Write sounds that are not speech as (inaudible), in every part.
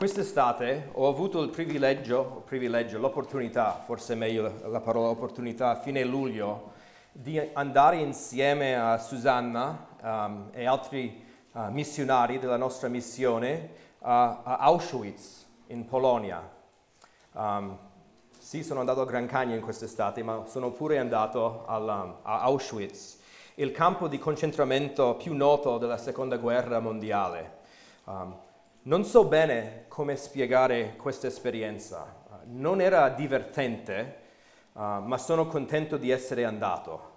Quest'estate ho avuto il privilegio, privilegio, l'opportunità, forse è meglio la parola opportunità, a fine luglio, di andare insieme a Susanna um, e altri uh, missionari della nostra missione uh, a Auschwitz, in Polonia. Um, sì, sono andato a Gran Cagna in quest'estate, ma sono pure andato alla, a Auschwitz, il campo di concentramento più noto della seconda guerra mondiale. Non so bene come spiegare questa esperienza. non era divertente, uh, ma sono contento di essere andato.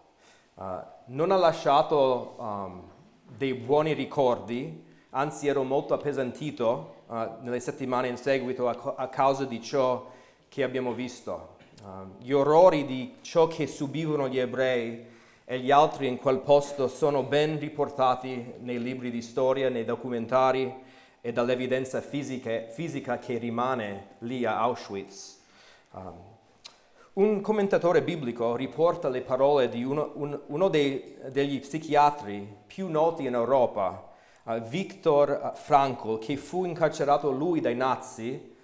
Uh, non ha lasciato um, dei buoni ricordi, anzi ero molto appesantito uh, nelle settimane in seguito a, a, causa di ciò che abbiamo visto. gli orrori di ciò che subivano gli ebrei e gli altri in quel posto sono ben riportati nei libri di storia, nei documentari e dall'evidenza fisica, fisica che rimane lì a Auschwitz. Um, un commentatore biblico riporta le parole di uno, un, uno dei, degli psichiatri più noti in Europa, uh, Viktor Frankl, che fu incarcerato lui dai nazi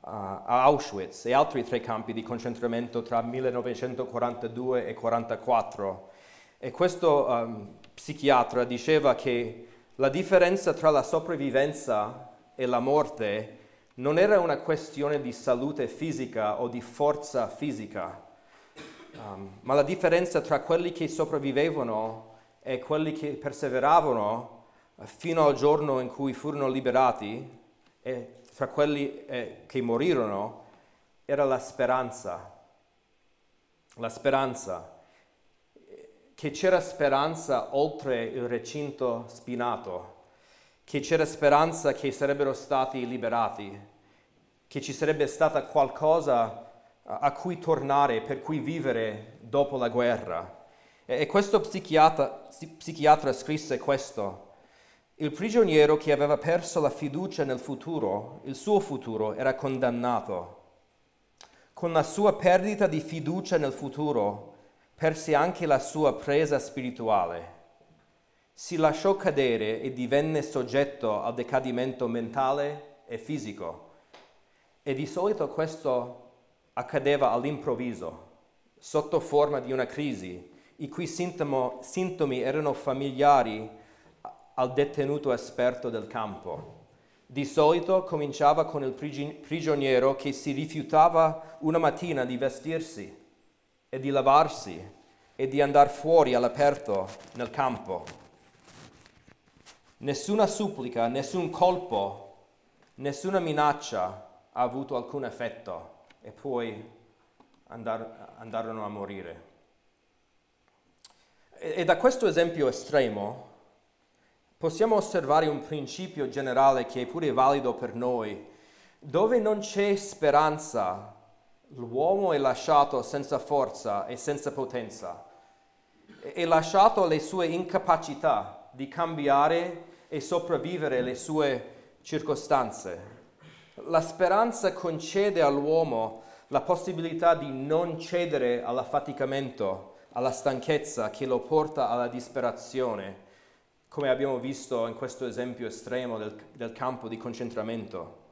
uh, a Auschwitz e altri tre campi di concentramento tra 1942 e 1944. E questo um, psichiatra diceva che la differenza tra la sopravvivenza e la morte non era una questione di salute fisica o di forza fisica, um, ma la differenza tra quelli che sopravvivevano e quelli che perseveravano uh, fino al giorno in cui furono liberati e tra quelli eh, che morirono era la speranza. La speranza che c'era speranza oltre il recinto spinato, che c'era speranza che sarebbero stati liberati, che ci sarebbe stata qualcosa a cui tornare, per cui vivere dopo la guerra. E questo psichiatra, psichiatra scrisse questo. Il prigioniero che aveva perso la fiducia nel futuro, il suo futuro, era condannato. Con la sua perdita di fiducia nel futuro, perse anche la sua presa spirituale. Si lasciò cadere e divenne soggetto al decadimento mentale e fisico. E di solito questo accadeva all'improvviso, sotto forma di una crisi, i cui sintomo, sintomi erano familiari al detenuto esperto del campo. Di solito cominciava con il prigioniero che si rifiutava una mattina di vestirsi e di lavarsi e di andare fuori all'aperto nel campo. Nessuna supplica, nessun colpo, nessuna minaccia ha avuto alcun effetto e poi andar, andarono a morire. E, e da questo esempio estremo possiamo osservare un principio generale che è pure valido per noi. Dove non c'è speranza, L'uomo è lasciato senza forza e senza potenza, è lasciato alle sue incapacità di cambiare e sopravvivere alle sue circostanze. La speranza concede all'uomo la possibilità di non cedere all'affaticamento, alla stanchezza che lo porta alla disperazione, come abbiamo visto in questo esempio estremo del, del campo di concentramento.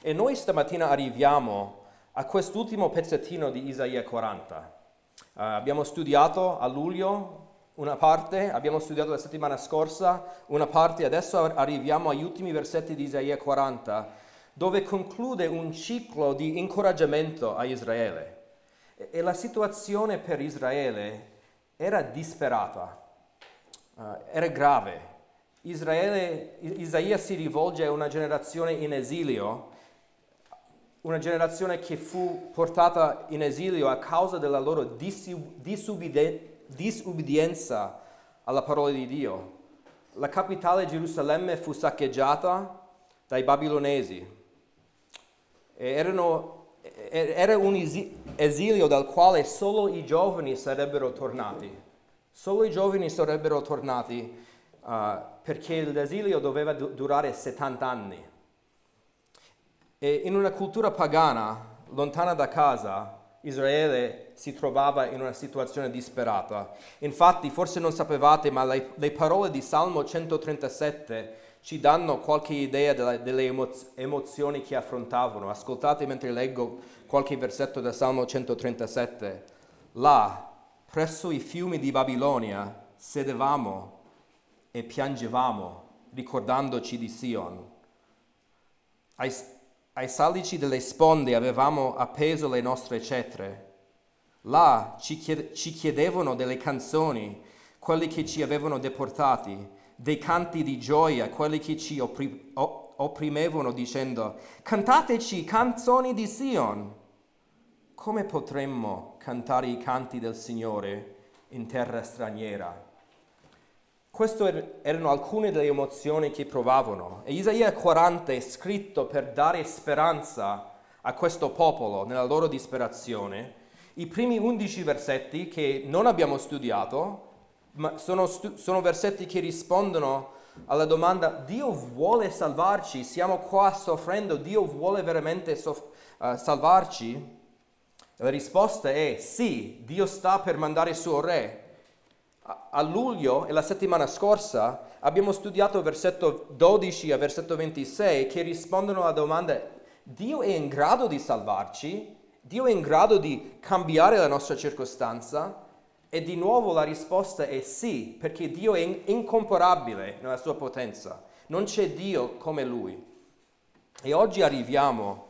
E noi stamattina arriviamo a quest'ultimo pezzettino di Isaia 40. Uh, eh, abbiamo studiato a luglio una parte, abbiamo studiato la settimana scorsa una parte, adesso arriviamo agli ultimi versetti di Isaia 40, dove conclude un ciclo di incoraggiamento a Israele. E, la situazione per Israele era disperata, uh, era grave. Israele, Isaia si rivolge a una generazione in esilio una generazione che fu portata in esilio a causa della loro disubbidienza alla parola di Dio. La capitale Gerusalemme fu saccheggiata dai babilonesi. Erano, era un esilio dal quale solo i giovani sarebbero tornati. Solo i giovani sarebbero tornati uh, perché l'esilio doveva durare 70 anni. E in una cultura pagana, lontana da casa, Israele si trovava in una situazione disperata. Infatti, forse non sapevate, ma le, le parole di Salmo 137 ci danno qualche idea della, delle emoz- emozioni che affrontavano. Ascoltate mentre leggo qualche versetto del Salmo 137. Là, presso i fiumi di Babilonia, sedevamo e piangevamo, ricordandoci di Sion. Ai, ai salici delle sponde avevamo appeso le nostre cetre. Là ci, chied- ci chiedevano delle canzoni, quelli che ci avevano deportati dei canti di gioia, quelli che ci opprim- opprimevano dicendo, cantateci canzoni di Sion. Come potremmo cantare i canti del Signore in terra straniera? Queste er-, erano alcune delle emozioni che provavano e Isaia 40 è scritto per dare speranza a questo popolo nella loro disperazione. I primi undici versetti che non abbiamo studiato ma sono, stu- sono versetti che rispondono alla domanda Dio vuole salvarci, siamo qua soffrendo, Dio vuole veramente soff- uh, salvarci? La risposta è sì, Dio sta per mandare il suo re. A, luglio e la settimana scorsa abbiamo studiato versetto 12 a versetto 26 che rispondono alla domanda Dio è in grado di salvarci? Dio è in grado di cambiare la nostra circostanza? E di nuovo la risposta è sì, perché Dio è incomparabile nella sua potenza. Non c'è Dio come Lui. E oggi arriviamo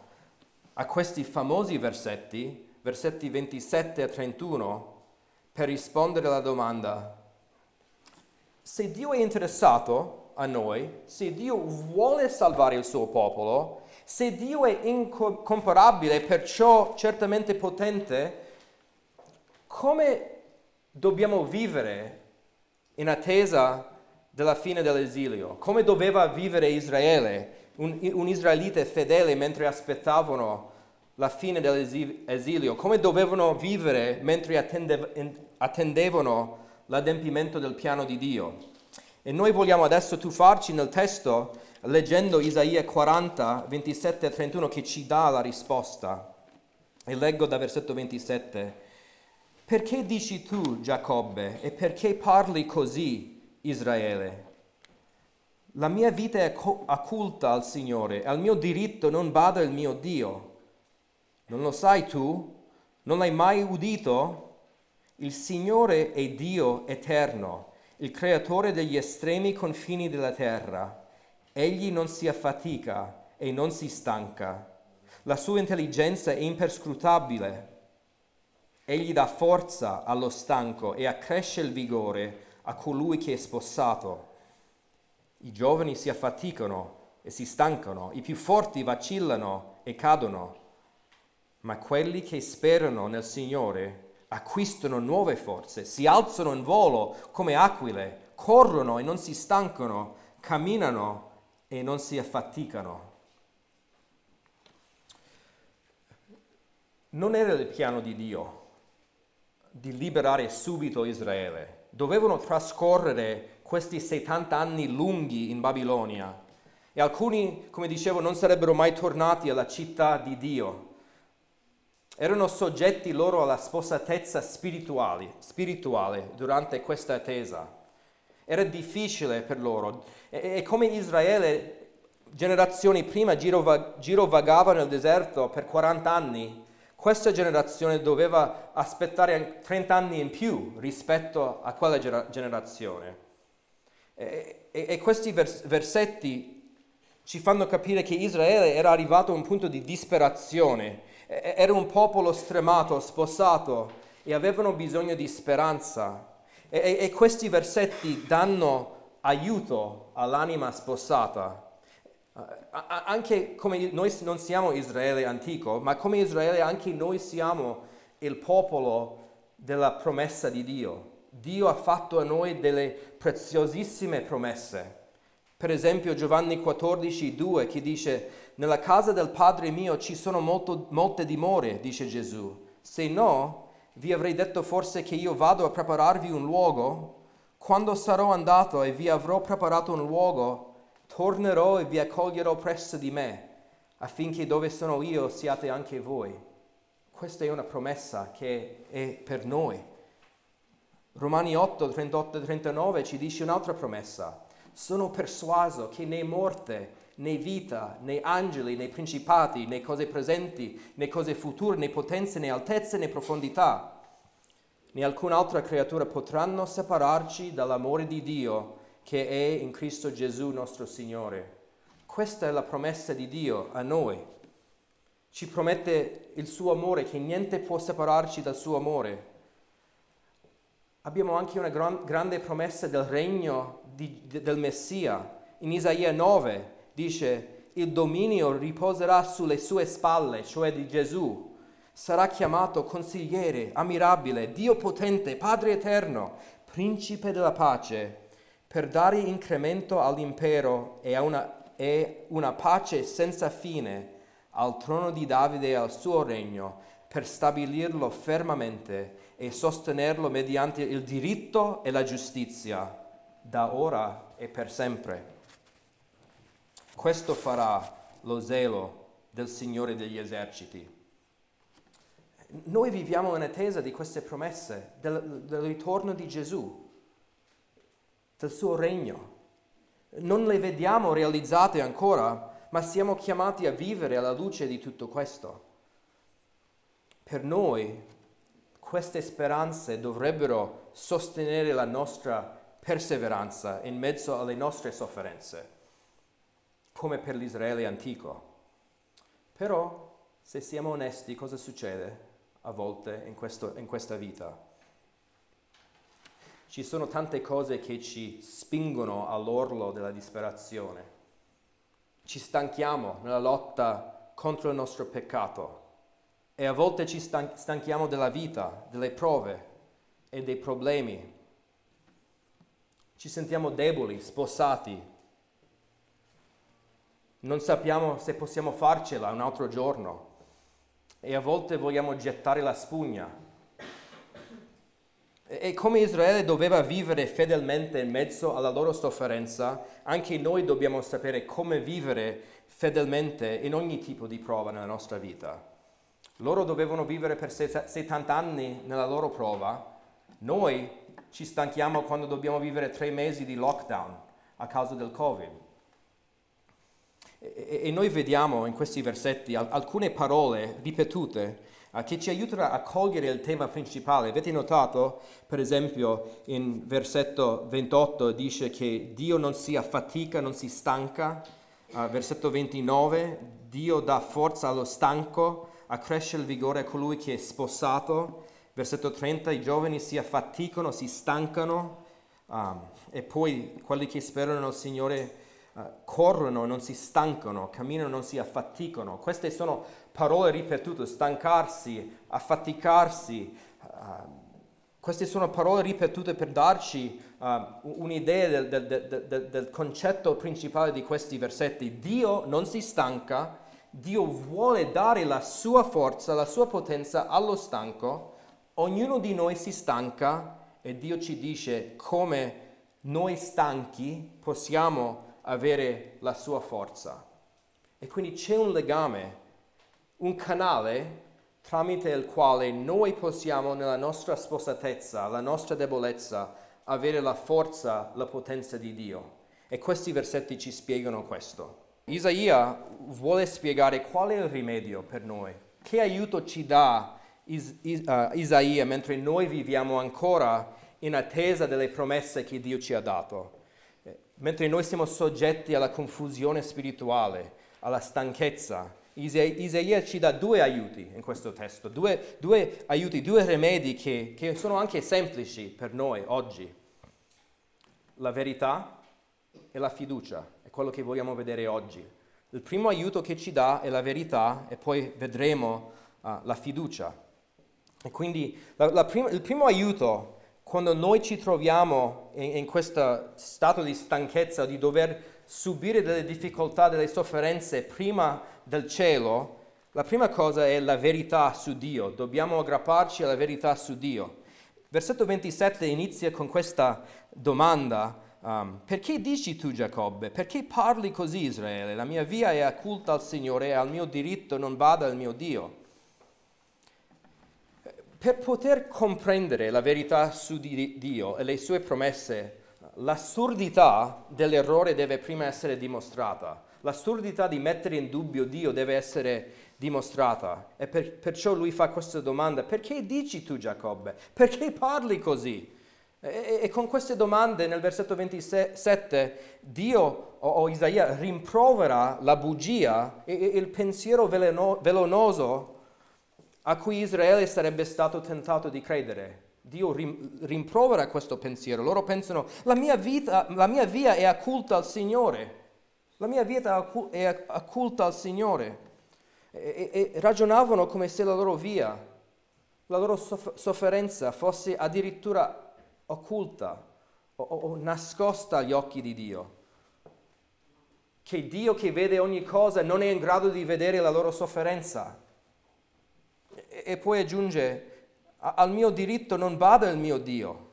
a questi famosi versetti, versetti 27 a 31, per rispondere alla domanda, se Dio è interessato a noi, se Dio vuole salvare il suo popolo, se Dio è incomparabile, perciò certamente potente, come dobbiamo vivere in attesa della fine dell'esilio, come doveva vivere Israele, un, un israelite fedele mentre aspettavano la fine dell'esilio, come dovevano vivere mentre attendevano l'adempimento del piano di Dio. E noi vogliamo adesso tuffarci nel testo leggendo Isaia 40, 27 e 31 che ci dà la risposta. E leggo da versetto 27. Perché dici tu, Giacobbe, e perché parli così, Israele? La mia vita è occulta al Signore, al mio diritto non bada il mio Dio. Non lo sai tu? Non l'hai mai udito? Il Signore è Dio eterno, il creatore degli estremi confini della terra. Egli non si affatica e non si stanca. La sua intelligenza è imperscrutabile. Egli dà forza allo stanco e accresce il vigore a colui che è spossato. I giovani si affaticano e si stancano, i più forti vacillano e cadono, ma quelli che sperano nel Signore acquistano nuove forze, si alzano in volo come aquile, corrono e non si stancano, camminano e non si affaticano. Non era il piano di Dio di liberare subito Israele. Dovevano trascorrere questi 70 anni lunghi in Babilonia e alcuni, come dicevo, non sarebbero mai tornati alla città di Dio. Erano soggetti loro alla sposatezza spirituale, spirituale durante questa attesa. Era difficile per loro. E, e come Israele, generazioni prima, girovagava nel deserto per 40 anni, questa generazione doveva aspettare 30 anni in più rispetto a quella generazione. E, e, e questi vers- versetti ci fanno capire che Israele era arrivato a un punto di disperazione, era un popolo stremato, sposato e avevano bisogno di speranza. E, e questi versetti danno aiuto all'anima sposata anche come noi non siamo Israele antico, ma come Israele anche noi siamo il popolo della promessa di Dio. Dio ha fatto a noi delle preziosissime promesse. Per esempio Giovanni 14, 2 che dice, nella casa del Padre mio ci sono molto, molte dimore, dice Gesù. Se no, vi avrei detto forse che io vado a prepararvi un luogo. Quando sarò andato e vi avrò preparato un luogo, tornerò e vi accoglierò presso di me, affinché dove sono io siate anche voi. Questa è una promessa che è per noi. Romani 8, 38 e 39 ci dice un'altra promessa. Sono persuaso che né morte, né vita, né angeli, né principati, né cose presenti, né cose future, né potenze, né altezze, né profondità, né alcun'altra creatura potranno separarci dall'amore di Dio che è in Cristo Gesù nostro Signore. Questa è la promessa di Dio a noi. Ci promette il suo amore, che niente può separarci dal suo amore. Abbiamo anche una gran, grande promessa del regno di, de, del Messia. In Isaia 9 dice, il dominio riposerà sulle sue spalle, cioè di Gesù. Sarà chiamato consigliere, ammirabile, Dio potente, Padre eterno, principe della pace per dare incremento all'impero e, una, e una pace senza fine al trono di Davide e al suo regno, per stabilirlo fermamente e sostenerlo mediante il diritto e la giustizia, da ora e per sempre. Questo farà lo zelo del Signore degli eserciti. Noi viviamo in attesa di queste promesse, del, del ritorno di Gesù del suo regno. Non le vediamo realizzate ancora, ma siamo chiamati a vivere alla luce di tutto questo. Per noi queste speranze dovrebbero sostenere la nostra perseveranza in mezzo alle nostre sofferenze, come per l'Israele antico. Però, se siamo onesti, cosa succede a volte in, questo, in questa vita? Ci sono tante cose che ci spingono all'orlo della disperazione. Ci stanchiamo nella lotta contro il nostro peccato e a volte ci stanchiamo della vita, delle prove e dei problemi. Ci sentiamo deboli, spossati. Non sappiamo se possiamo farcela un altro giorno e a volte vogliamo gettare la spugna e come Israele doveva vivere fedelmente in mezzo alla loro sofferenza, anche noi dobbiamo sapere come vivere fedelmente in ogni tipo di prova nella nostra vita. Loro dovevano vivere per 70 anni nella loro prova, noi ci stanchiamo quando dobbiamo vivere tre mesi di lockdown a causa del Covid. E, noi vediamo in questi versetti alcune parole ripetute uh, che ci aiutano a cogliere il tema principale. Avete notato, per esempio, in versetto 28 dice che Dio non si affatica, non si stanca. Uh, versetto 29, Dio dà forza allo stanco, accresce il vigore a colui che è sposato. Versetto 30, i giovani si affaticano, si stancano. Um, e poi quelli che sperano nel Signore uh, corrono, non si stancano, camminano, non si affaticano. Queste sono parole ripetute, stancarsi, affaticarsi. Uh, queste sono parole ripetute per darci uh, un'idea del, del, del, del, concetto principale di questi versetti. Dio non si stanca, Dio vuole dare la sua forza, la sua potenza allo stanco. Ognuno di noi si stanca e Dio ci dice come noi stanchi possiamo avere la sua forza. E quindi c'è un legame un canale tramite il quale noi possiamo nella nostra sposatezza, la nostra debolezza, avere la forza, la potenza di Dio. E questi versetti ci spiegano questo. Isaia vuole spiegare qual è il rimedio per noi, che aiuto ci dà Is- Is- uh, Isaia mentre noi viviamo ancora in attesa delle promesse che Dio ci ha dato, mentre noi siamo soggetti alla confusione spirituale, alla stanchezza, Isaia ci dà due aiuti in questo testo, due, due aiuti, due rimedi che, che sono anche semplici per noi oggi. La verità e la fiducia, è quello che vogliamo vedere oggi. Il primo aiuto che ci dà è la verità e poi vedremo uh, la fiducia. E quindi la, la prim- il primo aiuto quando noi ci troviamo in, in questo stato di stanchezza, di dover subire delle difficoltà, delle sofferenze prima del cielo, la prima cosa è la verità su Dio. Dobbiamo aggrapparci alla verità su Dio. Versetto 27 inizia con questa domanda. Um, perché dici tu Giacobbe? Perché parli così Israele? La mia via è occulta al Signore e al mio diritto non bada al mio Dio. Per poter comprendere la verità su di Dio e le sue promesse, l'assurdità dell'errore deve prima essere dimostrata. L'assurdità di mettere in dubbio Dio deve essere dimostrata. E per, perciò lui fa questa domanda, perché dici tu Giacobbe? Perché parli così? E, e, con queste domande nel versetto 27 Dio o, o Isaia rimprovera la bugia e, e il pensiero veleno, velenoso a cui Israele sarebbe stato tentato di credere. Dio rimprovera questo pensiero. Loro pensano, la mia, vita, la mia via è occulta al Signore. La mia vita è occulta al Signore. E, e, e ragionavano come se la loro via, la loro sofferenza fosse addirittura occulta o, o, o nascosta agli occhi di Dio. Che Dio che vede ogni cosa non è in grado di vedere la loro sofferenza e poi aggiunge, al mio diritto non bada il mio Dio.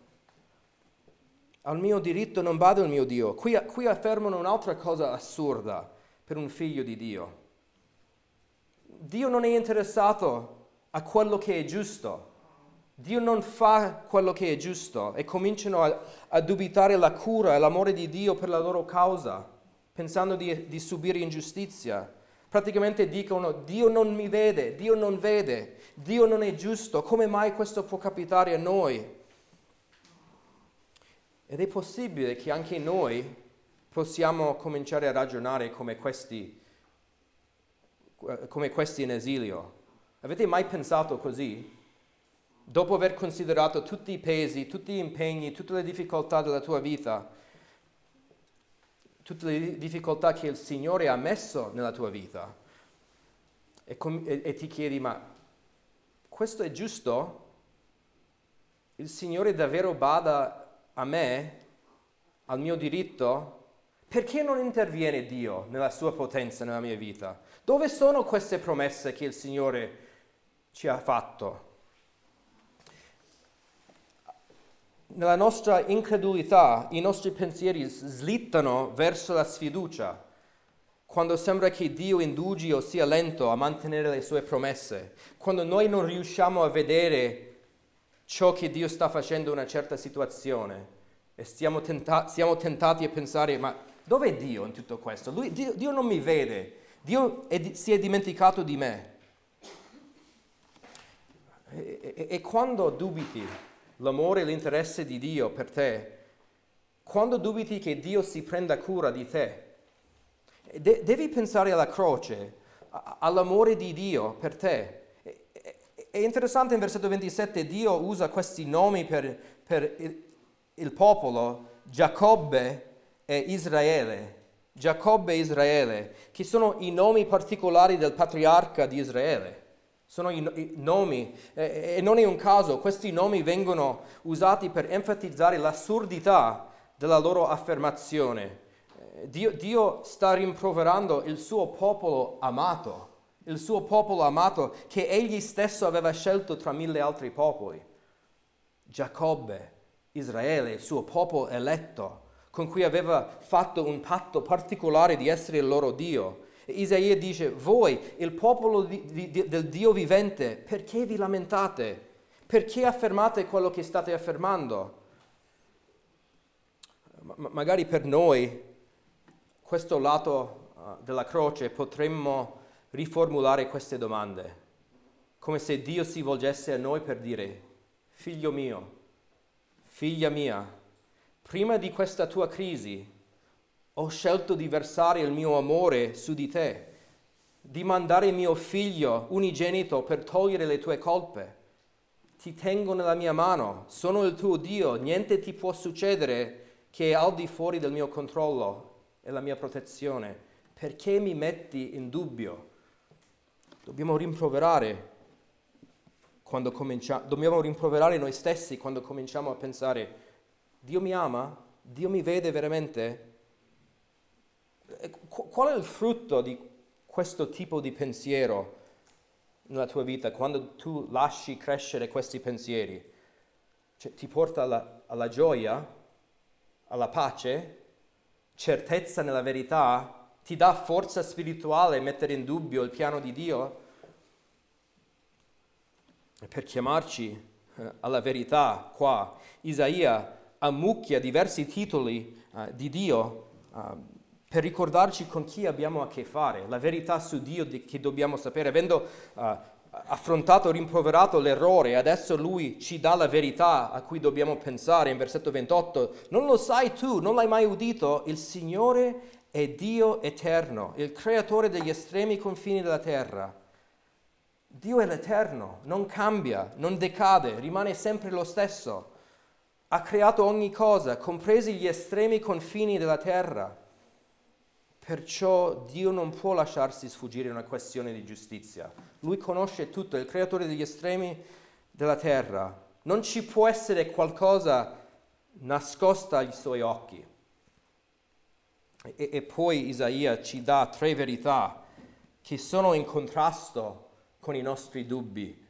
Al mio diritto non bada il mio Dio. Qui, qui affermano un'altra cosa assurda per un figlio di Dio. Dio non è interessato a quello che è giusto. Dio non fa quello che è giusto e cominciano a, a dubitare la cura e l'amore di Dio per la loro causa, pensando di, di subire ingiustizia praticamente dicono Dio non mi vede, Dio non vede, Dio non è giusto, come mai questo può capitare a noi? Ed è possibile che anche noi possiamo cominciare a ragionare come questi, come questi in esilio. Avete mai pensato così? Dopo aver considerato tutti i pesi, tutti gli impegni, tutte le difficoltà della tua vita, tutte le difficoltà che il Signore ha messo nella tua vita e, com- e-, e ti chiedi ma questo è giusto? Il Signore davvero bada a me, al mio diritto? Perché non interviene Dio nella sua potenza nella mia vita? Dove sono queste promesse che il Signore ci ha fatto? Nella nostra incredulità i nostri pensieri slittano verso la sfiducia, quando sembra che Dio indugi o sia lento a mantenere le sue promesse, quando noi non riusciamo a vedere ciò che Dio sta facendo in una certa situazione e stiamo, tenta- siamo tentati a pensare ma dove è Dio in tutto questo? Lui, Dio, Dio, non mi vede, Dio è, si è dimenticato di me. E, e, e quando dubiti, l'amore e l'interesse di Dio per te, quando dubiti che Dio si prenda cura di te, de- devi pensare alla croce, a- all'amore di Dio per te. È interessante in versetto 27, Dio usa questi nomi per, per il, il popolo, Giacobbe e Israele. Giacobbe e Israele, che sono i nomi particolari del patriarca di Israele. Sono i, nomi, e non è un caso, questi nomi vengono usati per enfatizzare l'assurdità della loro affermazione. Eh, Dio, Dio sta rimproverando il suo popolo amato, il suo popolo amato che egli stesso aveva scelto tra mille altri popoli. Giacobbe, Israele, il suo popolo eletto, con cui aveva fatto un patto particolare di essere il loro Dio. Isaia dice, voi, il popolo di, di, del Dio vivente, perché vi lamentate? Perché affermate quello che state affermando? Ma, magari per noi, questo lato uh, della croce, potremmo riformulare queste domande, come se Dio si volgesse a noi per dire, figlio mio, figlia mia, prima di questa tua crisi, ho scelto di versare il mio amore su di te, di mandare mio figlio unigenito per togliere le tue colpe. Ti tengo nella mia mano, sono il tuo Dio, niente ti può succedere che è al di fuori del mio controllo e la mia protezione. Perché mi metti in dubbio? Dobbiamo rimproverare quando cominciamo, dobbiamo rimproverare noi stessi quando cominciamo a pensare, Dio mi ama? Dio mi vede veramente? Qual è il frutto di questo tipo di pensiero nella tua vita quando tu lasci crescere questi pensieri? Cioè, ti porta alla, alla gioia, alla pace, certezza nella verità, ti dà forza spirituale mettere in dubbio il piano di Dio? Per chiamarci eh, alla verità qua, Isaia ammucchia diversi titoli uh, di Dio uh, per ricordarci con chi abbiamo a che fare, la verità su Dio di, che dobbiamo sapere. Avendo uh, affrontato, rimproverato l'errore, adesso Lui ci dà la verità a cui dobbiamo pensare in versetto 28. Non lo sai tu, non l'hai mai udito, il Signore è Dio eterno, il creatore degli estremi confini della terra. Dio è l'eterno, non cambia, non decade, rimane sempre lo stesso. Ha creato ogni cosa, compresi gli estremi confini della terra. Perciò Dio non può lasciarsi sfuggire una questione di giustizia. Lui conosce tutto, è il creatore degli estremi della terra. Non ci può essere qualcosa nascosta ai suoi occhi. E, e poi Isaia ci dà tre verità che sono in contrasto con i nostri dubbi.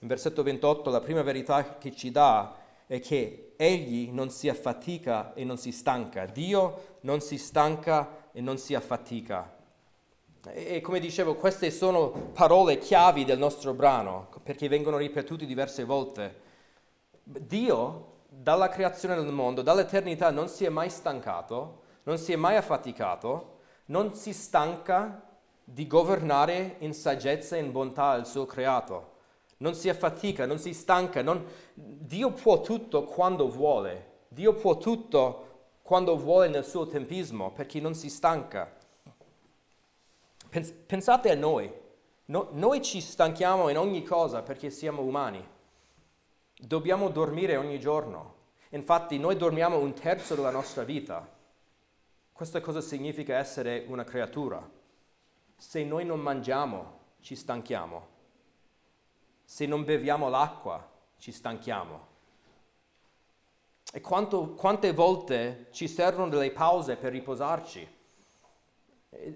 In versetto 28 la prima verità che ci dà è che egli non si affatica e non si stanca. Dio non si stanca e non si affatica. E come dicevo, queste sono parole chiavi del nostro brano, perché vengono ripetute diverse volte. Dio, dalla creazione del mondo, dall'eternità, non si è mai stancato non si è mai affaticato, non si stanca di governare in saggezza e in bontà il suo creato. Non si affatica, non si stanca. Non... Dio può tutto quando vuole. Dio può tutto quando vuole nel suo tempismo, perché non si stanca. Pensate a noi. No, noi ci stanchiamo in ogni cosa perché siamo umani. Dobbiamo dormire ogni giorno. Infatti noi dormiamo un terzo della nostra vita. Questo cosa significa essere una creatura. Se noi non mangiamo, ci stanchiamo. Se non beviamo l'acqua, ci stanchiamo. E quanto, quante volte ci servono delle pause per riposarci?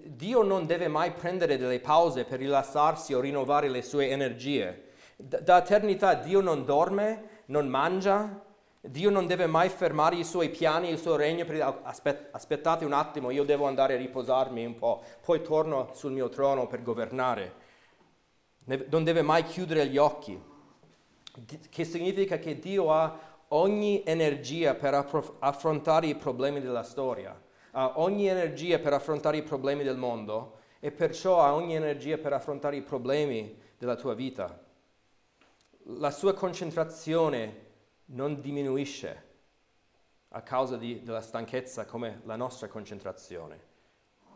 Dio non deve mai prendere delle pause per rilassarsi o rinnovare le sue energie. Da eternità Dio non dorme, non mangia, Dio non deve mai fermare i suoi piani, il suo regno per dire aspet- aspettate un attimo, io devo andare a riposarmi un po', poi torno sul mio trono per governare. Non deve mai chiudere gli occhi, che significa che Dio ha ogni energia per affrontare i problemi della storia, ha ogni energia per affrontare i problemi del mondo e perciò ha ogni energia per affrontare i problemi della tua vita. La sua concentrazione non diminuisce a causa di, della stanchezza come la nostra concentrazione.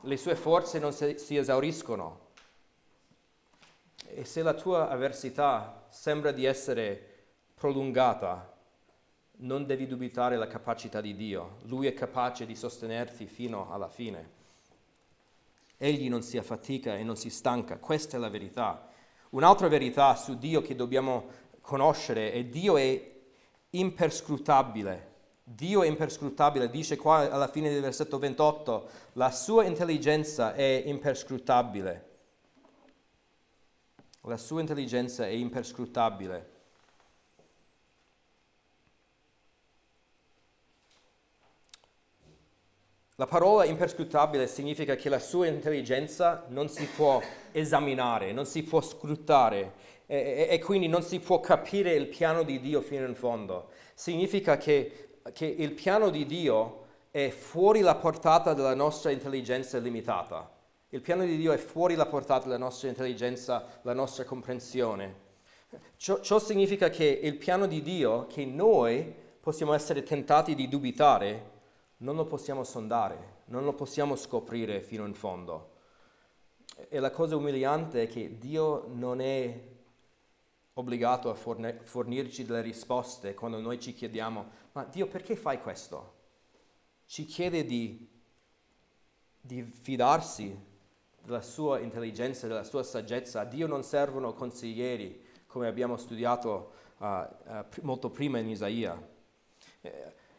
Le sue forze non si, si esauriscono. E se la tua avversità sembra di essere prolungata, non devi dubitare la capacità di Dio. Lui è capace di sostenerti fino alla fine. Egli non si affatica e non si stanca. Questa è la verità. Un'altra verità su Dio che dobbiamo conoscere è Dio è imperscrutabile. Dio è imperscrutabile, dice qua alla fine del versetto 28, la sua intelligenza è imperscrutabile. La sua intelligenza è imperscrutabile. La parola imperscrutabile significa che la sua intelligenza non si può esaminare, non si può scrutare, e, e, quindi non si può capire il piano di Dio fino in fondo. Significa che, che il piano di Dio è fuori la portata della nostra intelligenza limitata. Il piano di Dio è fuori la portata della nostra intelligenza, la nostra comprensione. Ciò, ciò, significa che il piano di Dio, che noi possiamo essere tentati di dubitare, non lo possiamo sondare, non lo possiamo scoprire fino in fondo. E la cosa umiliante è che Dio non è obbligato a fornirci delle risposte quando noi ci chiediamo, ma Dio perché fai questo? Ci chiede di, di fidarsi della sua intelligenza, della sua saggezza. A Dio non servono consiglieri, come abbiamo studiato uh, uh, molto prima in Isaia.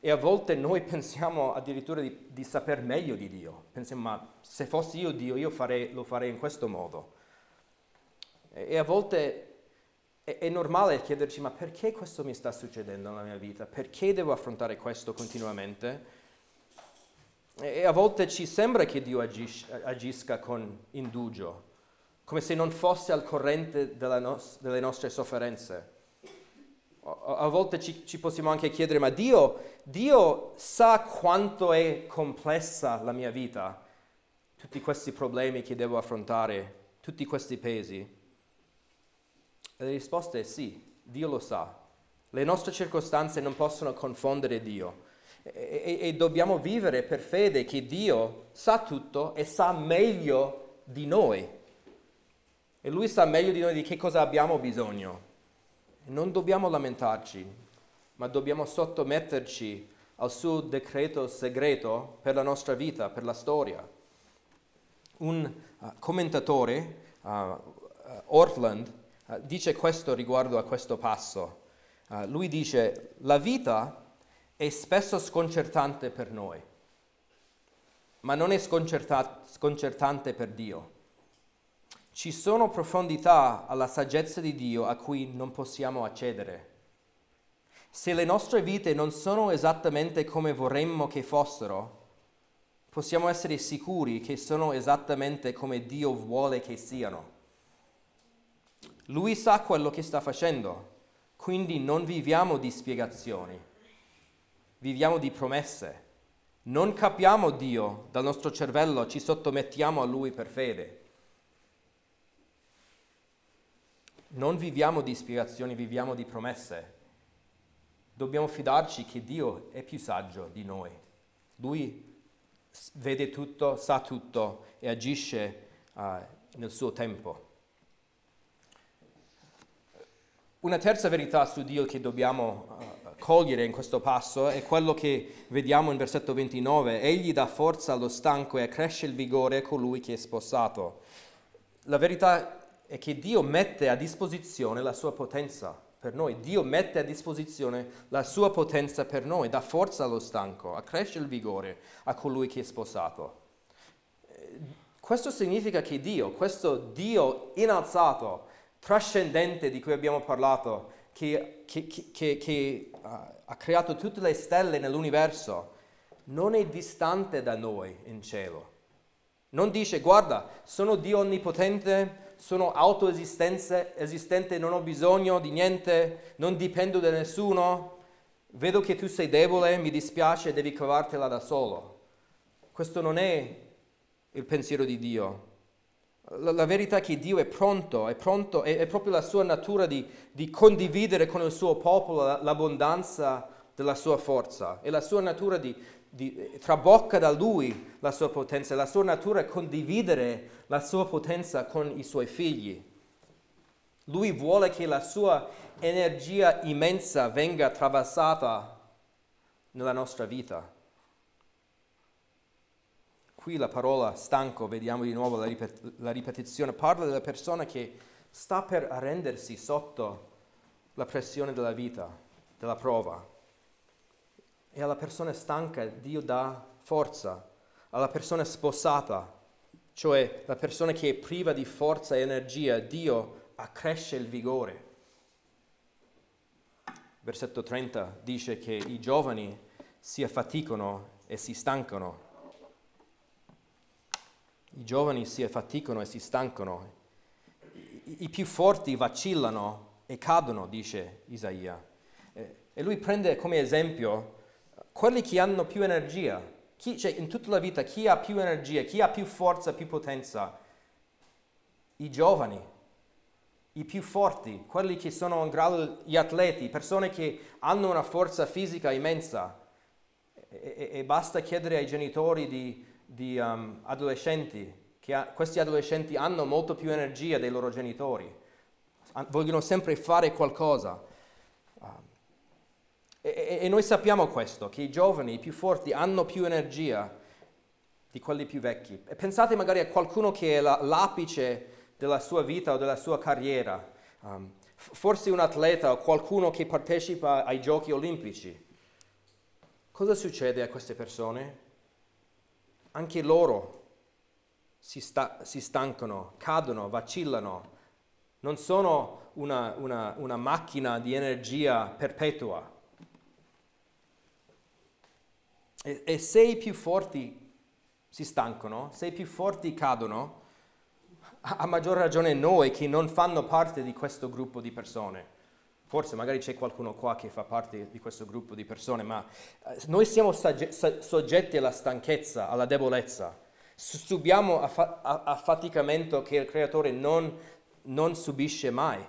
E a volte noi (laughs) pensiamo addirittura di, di saper meglio di Dio. Pensiamo, ma se fossi io Dio, io farei, lo farei in questo modo. E a volte è, è normale chiederci ma perché questo mi sta succedendo nella mia vita? Perché devo affrontare questo continuamente? E a volte ci sembra che Dio agisca, con indugio, come se non fosse al corrente nos- delle nostre sofferenze. A volte ci, ci, possiamo anche chiedere, ma Dio, Dio sa quanto è complessa la mia vita, tutti questi problemi che devo affrontare, tutti questi pesi? E la risposta è sì, Dio lo sa. Le nostre circostanze non possono confondere Dio e, e, e dobbiamo vivere per fede che Dio sa tutto e sa meglio di noi. E Lui sa meglio di noi di che cosa abbiamo bisogno. Non dobbiamo lamentarci, ma dobbiamo sottometterci al suo decreto segreto per la nostra vita, per la storia. Un uh, commentatore, uh, Ortland, uh, dice questo riguardo a questo passo. lui dice, la vita è spesso sconcertante per noi, ma non è sconcertante per Dio. Ci sono profondità alla saggezza di Dio a cui non possiamo accedere. Se le nostre vite non sono esattamente come vorremmo che fossero, possiamo essere sicuri che sono esattamente come Dio vuole che siano. Lui sa quello che sta facendo, quindi non viviamo di spiegazioni, viviamo di promesse. Non capiamo Dio dal nostro cervello, ci sottomettiamo a Lui per fede. Non viviamo di ispirazioni, viviamo di promesse. Dobbiamo fidarci che Dio è più saggio di noi. Lui vede tutto, sa tutto e agisce uh, nel suo tempo. Una terza verità su Dio che dobbiamo uh, cogliere in questo passo è quello che vediamo in versetto 29. Egli dà forza allo stanco e accresce il vigore a colui che è sposato. La verità è che Dio mette a disposizione la sua potenza per noi. Dio mette a disposizione la sua potenza per noi, dà forza allo stanco, accresce il vigore a colui che è sposato. Questo significa che Dio, questo Dio innalzato, trascendente di cui abbiamo parlato, che, che, che, che uh, ha creato tutte le stelle nell'universo, non è distante da noi in cielo. Non dice, guarda, sono Dio onnipotente, sono autoesistente, non ho bisogno di niente, non dipendo da nessuno, vedo che tu sei debole, mi dispiace, devi cavartela da solo. Questo non è il pensiero di Dio. La, la verità è che Dio è pronto, è pronto, è, è proprio la sua natura di, di, condividere con il suo popolo l'abbondanza della sua forza, è la sua natura di, di, trabocca da lui la sua potenza, la sua natura è condividere la sua potenza con i suoi figli. Lui vuole che la sua energia immensa venga traversata nella nostra vita. Qui la parola stanco, vediamo di nuovo la, ripet- la ripetizione, parla della persona che sta per arrendersi sotto la pressione della vita, della prova. E alla persona stanca Dio dà forza, alla persona sposata, cioè la persona che è priva di forza e energia, Dio accresce il vigore. Versetto 30 dice che i giovani si affaticano e si stancano. I giovani si affaticano e si stancano. I, i più forti vacillano e cadono, dice Isaia. E lui prende come esempio quelli che hanno più energia, chi, cioè in tutta la vita chi ha più energia, chi ha più forza, più potenza? I giovani, i più forti, quelli che sono in grado, gli atleti, persone che hanno una forza fisica immensa. E, e, basta chiedere ai genitori di, di um, adolescenti, che ha, questi adolescenti hanno molto più energia dei loro genitori, vogliono sempre fare qualcosa. E, e, noi sappiamo questo, che i giovani, i più forti, hanno più energia di quelli più vecchi. E pensate magari a qualcuno che è la, l'apice della sua vita o della sua carriera, um, forse un atleta o qualcuno che partecipa ai giochi olimpici. Cosa succede a queste persone? Anche loro si, sta, si stancano, cadono, vacillano, non sono una, una, una macchina di energia perpetua E, e se i più forti si stancano, se i più forti cadono, a maggior ragione noi che non fanno parte di questo gruppo di persone. forse magari c'è qualcuno qua che fa parte di questo gruppo di persone, ma eh, noi siamo soggetti alla stanchezza, alla debolezza. Subiamo affa- affaticamento che il creatore non, non subisce mai.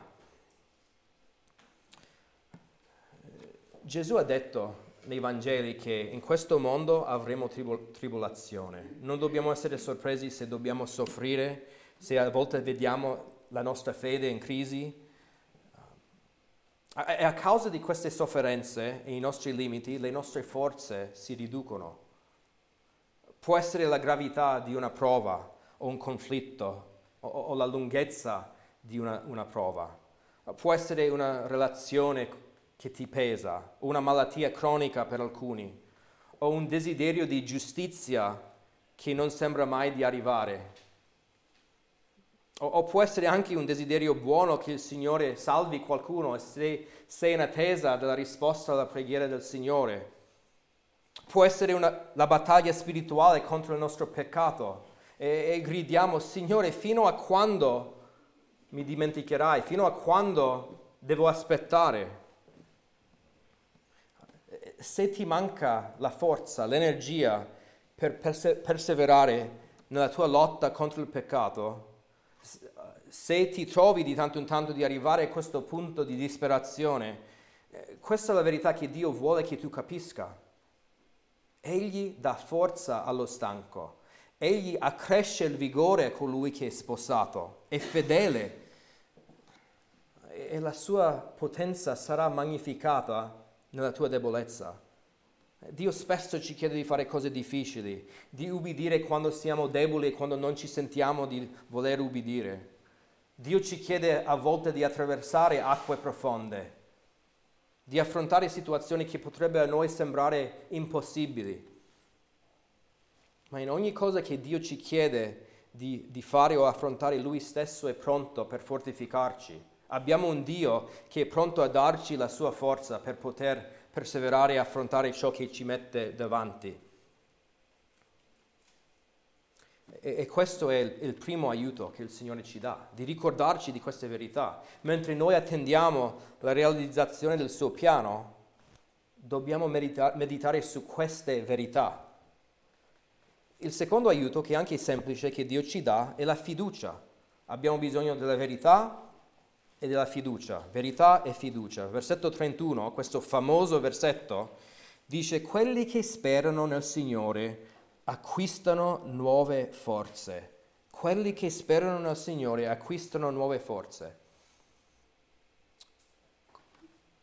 Gesù ha detto nei Vangeli che in questo mondo avremo tribol- tribolazione. Non dobbiamo essere sorpresi se dobbiamo soffrire, se a volte vediamo la nostra fede in crisi. E a causa di queste sofferenze e i nostri limiti, le nostre forze si riducono. Può essere la gravità di una prova o un conflitto o, o la lunghezza di una, una prova. Può essere una relazione che ti pesa, una malattia cronica per alcuni, o un desiderio di giustizia che non sembra mai di arrivare. O, o può essere anche un desiderio buono che il Signore salvi qualcuno e sei, sei in attesa della risposta alla preghiera del Signore. Può essere una, la battaglia spirituale contro il nostro peccato e, e gridiamo, Signore, fino a quando mi dimenticherai? Fino a quando devo aspettare? Se ti manca la forza, l'energia per perse- perseverare nella tua lotta contro il peccato, se ti trovi di tanto in tanto di arrivare a questo punto di disperazione, eh, questa è la verità che Dio vuole che tu capisca. Egli dà forza allo stanco, egli accresce il vigore a colui che è sposato, è fedele e la sua potenza sarà magnificata nella tua debolezza. Dio spesso ci chiede di fare cose difficili, di ubbidire quando siamo deboli e quando non ci sentiamo di voler ubbidire. Dio ci chiede a volte di attraversare acque profonde, di affrontare situazioni che potrebbero a noi sembrare impossibili. Ma in ogni cosa che Dio ci chiede di, di fare o affrontare, Lui stesso è pronto per fortificarci Abbiamo un Dio che è pronto a darci la sua forza per poter perseverare e affrontare ciò che ci mette davanti. E, e questo è il, il, primo aiuto che il Signore ci dà, di ricordarci di queste verità. Mentre noi attendiamo la realizzazione del suo piano, dobbiamo medita- meditare su queste verità. Il secondo aiuto, che è anche semplice, che Dio ci dà, è la fiducia. Abbiamo bisogno della verità e della fiducia, verità e fiducia. Versetto 31, questo famoso versetto, dice, quelli che sperano nel Signore acquistano nuove forze. Quelli che sperano nel Signore acquistano nuove forze.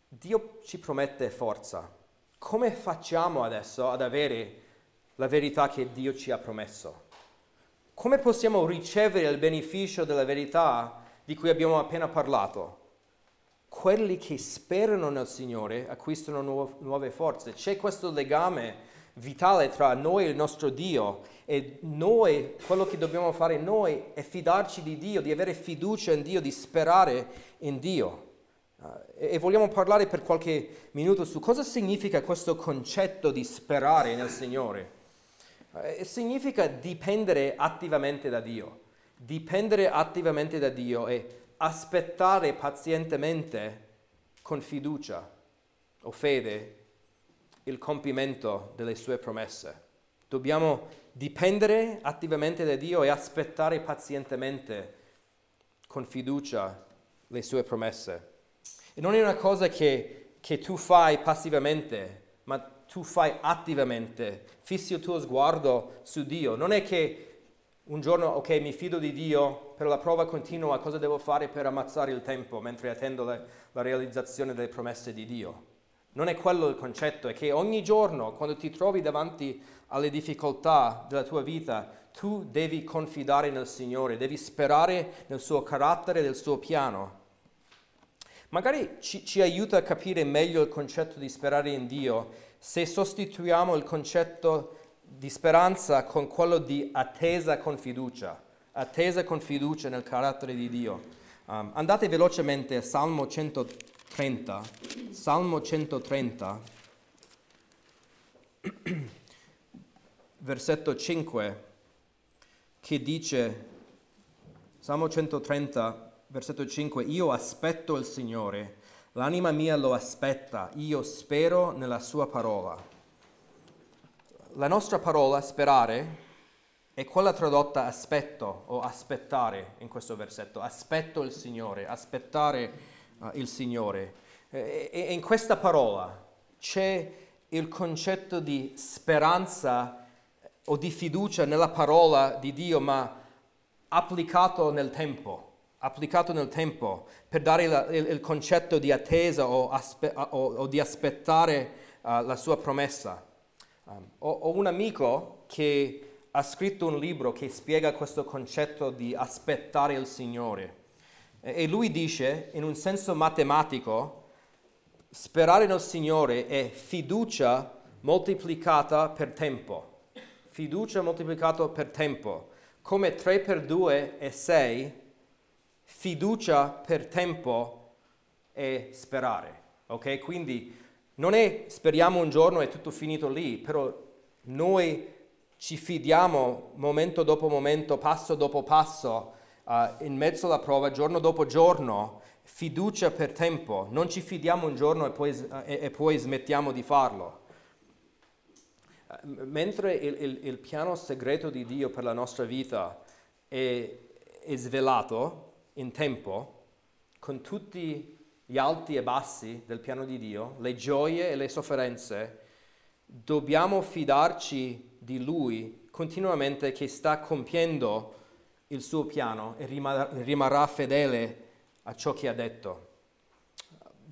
Dio ci promette forza. Come facciamo adesso ad avere la verità che Dio ci ha promesso? Come possiamo ricevere il beneficio della verità di cui abbiamo appena parlato. Quelli che sperano nel Signore acquistano nuove, forze. C'è questo legame vitale tra noi e il nostro Dio e noi, quello che dobbiamo fare noi è fidarci di Dio, di avere fiducia in Dio, di sperare in Dio. Uh, e, vogliamo parlare per qualche minuto su cosa significa questo concetto di sperare nel Signore. Uh, significa dipendere attivamente da Dio dipendere attivamente da Dio e aspettare pazientemente con fiducia o fede il compimento delle sue promesse. Dobbiamo dipendere attivamente da Dio e aspettare pazientemente con fiducia le sue promesse. E non è una cosa che, che tu fai passivamente, ma tu fai attivamente. Fissi il tuo sguardo su Dio. Non è che un giorno, ok, mi fido di Dio, però la prova continua, cosa devo fare per ammazzare il tempo mentre attendo le, la realizzazione delle promesse di Dio? Non è quello il concetto, è che ogni giorno, quando ti trovi davanti alle difficoltà della tua vita, tu devi confidare nel Signore, devi sperare nel suo carattere, nel suo piano. Magari ci, ci aiuta a capire meglio il concetto di sperare in Dio se sostituiamo il concetto di speranza con quello di attesa con fiducia, attesa con fiducia nel carattere di Dio. Um, andate velocemente a Salmo 130, Salmo 130, (clears throat) versetto 5, che dice, Salmo 130, versetto 5, io aspetto il Signore, L'anima mia lo aspetta, io spero nella sua parola. La nostra parola sperare è quella tradotta aspetto o aspettare in questo versetto. Aspetto il Signore, aspettare uh, il Signore. E, e in questa parola c'è il concetto di speranza o di fiducia nella parola di Dio, ma applicato nel tempo, applicato nel tempo per dare la, il, il, concetto di attesa o, aspe, o, o di aspettare uh, la sua promessa. Um, ho, ho un amico che ha scritto un libro che spiega questo concetto di aspettare il Signore. E lui dice, in un senso matematico, sperare nel Signore è fiducia moltiplicata per tempo. Fiducia moltiplicata per tempo. Come 3 per 2 è 6, fiducia per tempo è sperare. Ok? Quindi non è speriamo un giorno e tutto finito lì, però noi ci fidiamo momento dopo momento, passo dopo passo, uh, in mezzo alla prova, giorno dopo giorno, fiducia per tempo. Non ci fidiamo un giorno e poi, uh, e, e poi smettiamo di farlo. Uh, mentre il, il, il, piano segreto di Dio per la nostra vita è, è svelato in tempo, con tutti gli alti e bassi del piano di Dio, le gioie e le sofferenze, dobbiamo fidarci di Lui continuamente che sta compiendo il suo piano e rimarrà fedele a ciò che ha detto.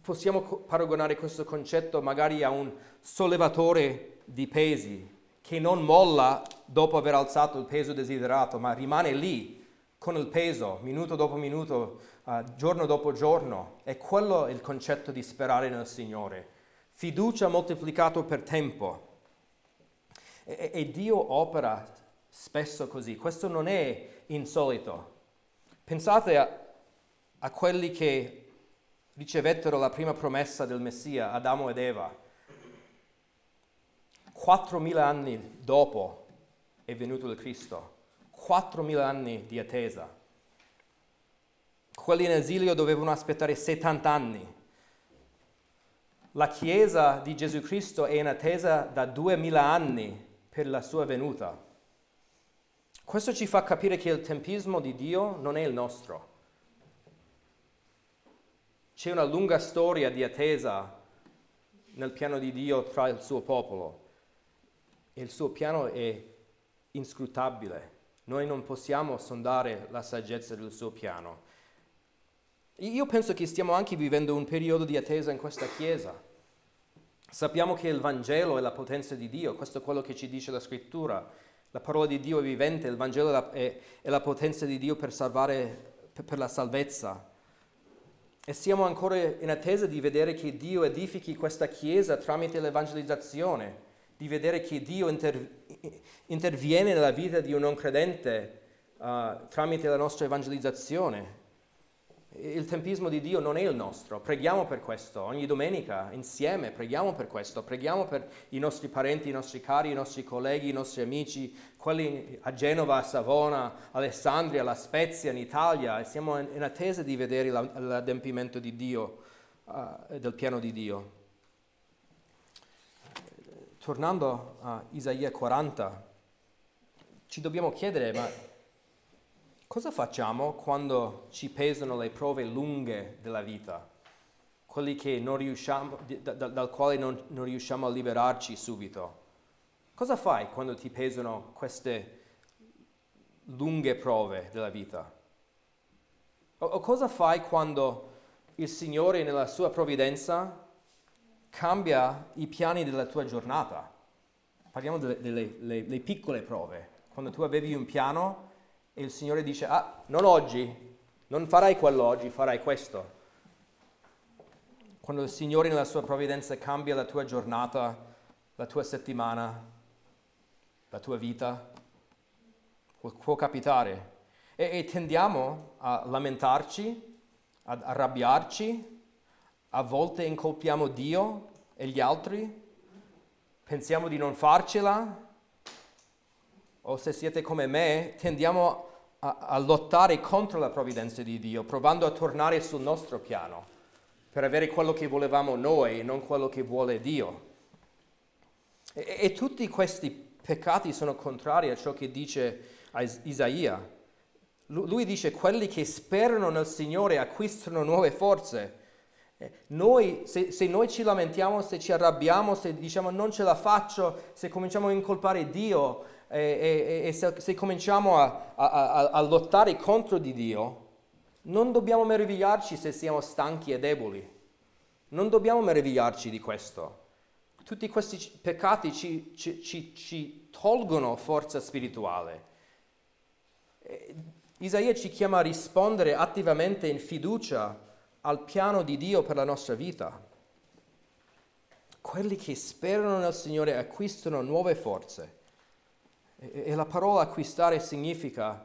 Possiamo paragonare questo concetto magari a un sollevatore di pesi che non molla dopo aver alzato il peso desiderato, ma rimane lì con il peso, minuto dopo minuto, uh, giorno dopo giorno. E quello è il concetto di sperare nel Signore. Fiducia moltiplicato per tempo. E, e Dio opera spesso così, questo non è insolito. Pensate a, a quelli che ricevettero la prima promessa del Messia, Adamo ed Eva. 4.000 anni dopo è venuto il Cristo, 4.000 anni di attesa. Quelli in esilio dovevano aspettare 70 anni. La Chiesa di Gesù Cristo è in attesa da 2.000 anni per la sua venuta. Questo ci fa capire che il tempismo di Dio non è il nostro. C'è una lunga storia di attesa nel piano di Dio tra il suo popolo e il suo piano è inscrutabile. Noi non possiamo sondare la saggezza del suo piano. Io penso che stiamo anche vivendo un periodo di attesa in questa Chiesa. Sappiamo che il Vangelo è la potenza di Dio, questo è quello che ci dice la scrittura. La parola di Dio è vivente, il Vangelo è è la potenza di Dio per salvare, per, per la salvezza. E siamo ancora in attesa di vedere che Dio edifichi questa Chiesa tramite l'evangelizzazione, di vedere che Dio inter, interviene nella vita di un non credente uh, tramite la nostra evangelizzazione. Il tempismo di Dio non è il nostro, preghiamo per questo, ogni domenica insieme preghiamo per questo, preghiamo per i nostri parenti, i nostri cari, i nostri colleghi, i nostri amici, quelli a Genova, a Savona, Alessandria, La Spezia, in Italia, e siamo in attesa di vedere l'adempimento di Dio, uh, del piano di Dio. Tornando a Isaia 40, ci dobbiamo chiedere, ma Cosa facciamo quando ci pesano le prove lunghe della vita, quelli da, da, dal quale non, non riusciamo a liberarci subito? Cosa fai quando ti pesano queste lunghe prove della vita? O, o, cosa fai quando il Signore nella sua provvidenza cambia i piani della tua giornata? Parliamo delle, delle, delle piccole prove. Quando tu avevi un piano e il Signore dice, ah, non oggi, non farai quello oggi, farai questo. Quando il Signore nella sua provvidenza cambia la tua giornata, la tua settimana, la tua vita, può, può capitare. E, e, tendiamo a lamentarci, ad arrabbiarci, a volte incolpiamo Dio e gli altri, pensiamo di non farcela, o se siete come me, tendiamo a, a, lottare contro la provvidenza di Dio, provando a tornare sul nostro piano. per avere quello che volevamo noi e non quello che vuole Dio. E, e tutti questi peccati sono contrari a ciò che dice Isaia. Lui dice quelli che sperano nel Signore acquistano nuove forze. Eh, noi, se, se, noi ci lamentiamo, se ci arrabbiamo, se diciamo non ce la faccio, se cominciamo a incolpare Dio e, e, e se, se, cominciamo a, a, a, a lottare contro di Dio, non dobbiamo meravigliarci se siamo stanchi e deboli. Non dobbiamo meravigliarci di questo. Tutti questi peccati ci, ci, ci, ci tolgono forza spirituale. Isaia ci chiama a rispondere attivamente in fiducia al piano di Dio per la nostra vita. Quelli che sperano nel Signore acquistano nuove forze. E la parola acquistare significa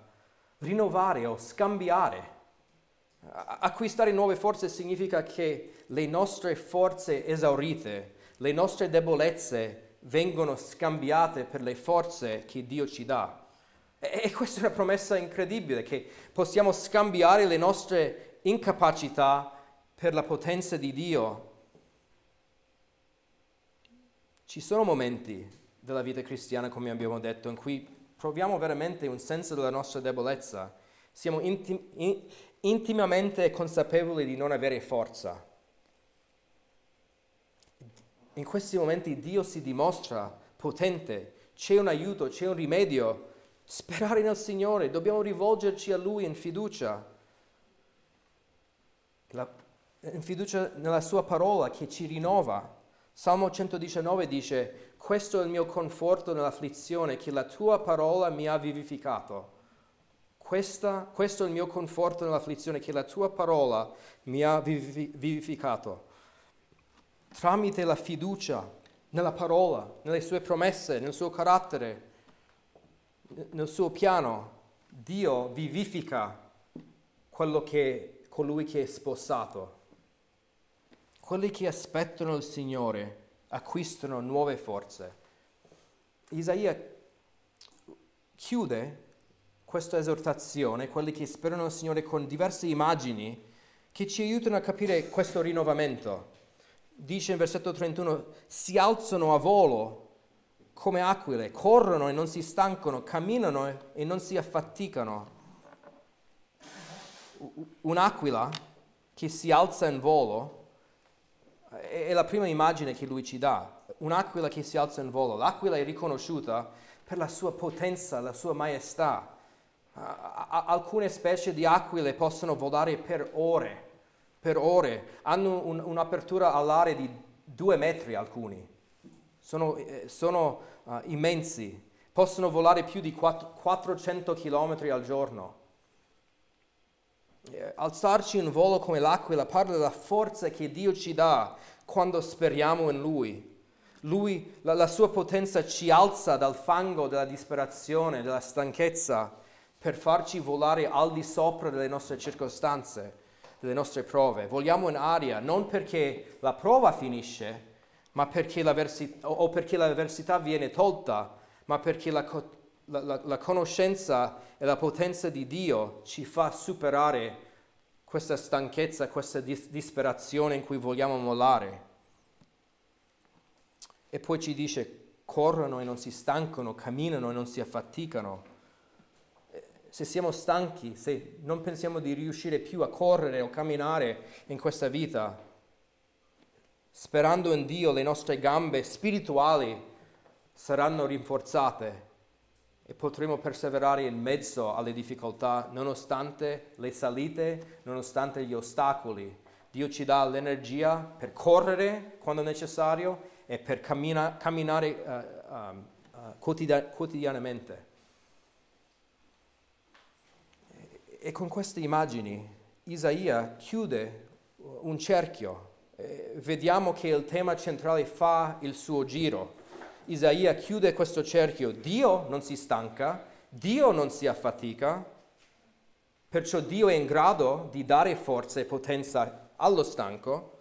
rinnovare o scambiare. Acquistare nuove forze significa che le nostre forze esaurite, le nostre debolezze vengono scambiate per le forze che Dio ci dà. E questa è una promessa incredibile, che possiamo scambiare le nostre incapacità per la potenza di Dio. Ci sono momenti della vita cristiana, come abbiamo detto, in cui proviamo veramente un senso della nostra debolezza. Siamo intim- in- intimamente consapevoli di non avere forza. In questi momenti Dio si dimostra potente, c'è un aiuto, c'è un rimedio. Sperare nel Signore, dobbiamo rivolgerci a Lui in fiducia. La, in fiducia nella Sua parola che ci rinnova. Salmo 119 dice, questo è il mio conforto nell'afflizione, che la tua parola mi ha vivificato. Questa, questo è il mio conforto nell'afflizione, che la tua parola mi ha vivificato. Tramite la fiducia nella parola, nelle sue promesse, nel suo carattere, nel suo piano, Dio vivifica quello che, colui che è sposato. Quelli che aspettano il Signore acquistano nuove forze. Isaia chiude questa esortazione, quelli che sperano il Signore, con diverse immagini che ci aiutano a capire questo rinnovamento. Dice in versetto 31, si alzano a volo come aquile, corrono e non si stancano, camminano e non si affaticano. Un'aquila che si alza in volo è la prima immagine che lui ci dà. Un'aquila che si alza in volo. L'aquila è riconosciuta per la sua potenza, la sua maestà alcune specie di aquile possono volare per ore, per ore, hanno un, un'apertura all'aria di due metri alcuni, sono, eh, sono uh, immensi, possono volare più di 4, 400 km al giorno. Eh, alzarci in volo come l'aquila parla della forza che Dio ci dà quando speriamo in Lui. Lui, la, la sua potenza ci alza dal fango della disperazione, della stanchezza per farci volare al di sopra delle nostre circostanze, delle nostre prove. Vogliamo in aria non perché la prova finisce, ma perché o perché l'avversità viene tolta, ma perché la, la, la, la conoscenza e la potenza di Dio ci fa superare questa stanchezza, questa dis- disperazione in cui vogliamo mollare. E poi ci dice, corrono e non si stancano, camminano e non si affaticano se siamo stanchi, se non pensiamo di riuscire più a correre o camminare in questa vita, sperando in Dio le nostre gambe spirituali saranno rinforzate e potremo perseverare in mezzo alle difficoltà nonostante le salite, nonostante gli ostacoli. Dio ci dà l'energia per correre quando necessario e per cammina, camminare uh, uh, uh, quotidianamente. E con queste immagini Isaia chiude un cerchio. Eh, vediamo che il tema centrale fa il suo giro. Isaia chiude questo cerchio. Dio non si stanca, Dio non si affatica, perciò Dio è in grado di dare forza e potenza allo stanco.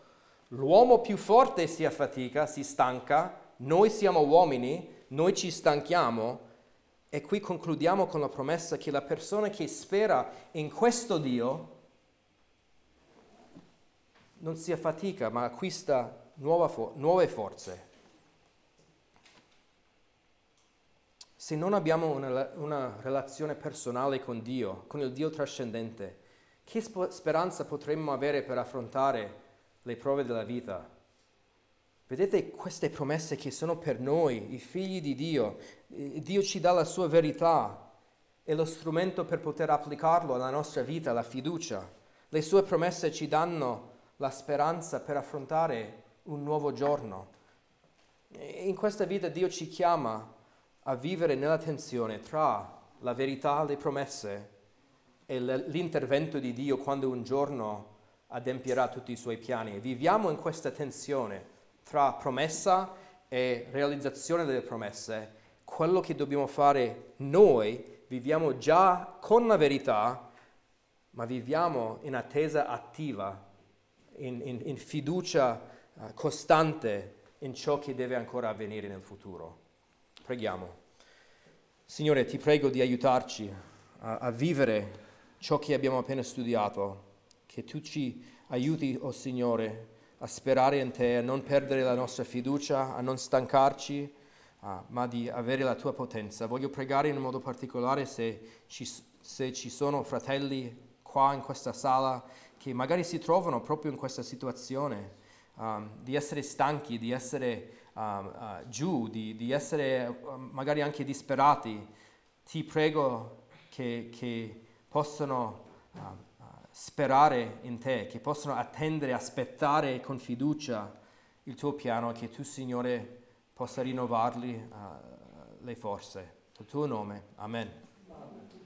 L'uomo più forte si affatica, si stanca, noi siamo uomini, noi ci stanchiamo, e qui concludiamo con la promessa che la persona che spera in questo Dio non si affatica, ma acquista fo- nuove forze. Se non abbiamo una, una, relazione personale con Dio, con il Dio trascendente, che sp- speranza potremmo avere per affrontare le prove della vita? Vedete queste promesse che sono per noi, i figli di Dio. Dio ci dà la sua verità e lo strumento per poter applicarlo alla nostra vita, la fiducia. Le sue promesse ci danno la speranza per affrontare un nuovo giorno. In questa vita Dio ci chiama a vivere nella tensione tra la verità, le promesse e l'intervento di Dio quando un giorno adempierà tutti i suoi piani. Viviamo in questa tensione tra promessa e realizzazione delle promesse. Quello che dobbiamo fare noi, viviamo già con la verità, ma viviamo in attesa attiva, in, in, in fiducia uh, costante in ciò che deve ancora avvenire nel futuro. Preghiamo. Signore, ti prego di aiutarci a, a vivere ciò che abbiamo appena studiato, che tu ci aiuti, oh Signore, a sperare in te, a non perdere la nostra fiducia, a non stancarci, uh, ma di avere la tua potenza. Voglio pregare in modo particolare se ci, se ci sono fratelli qua in questa sala che magari si trovano proprio in questa situazione, um, di essere stanchi, di essere uh, uh, giù, di, di essere uh, magari anche disperati, ti prego che, che possano sperare in te, che possano attendere, aspettare con fiducia il tuo piano, che tu, Signore, possa rinnovarli le forze. Nel tuo nome. Amen.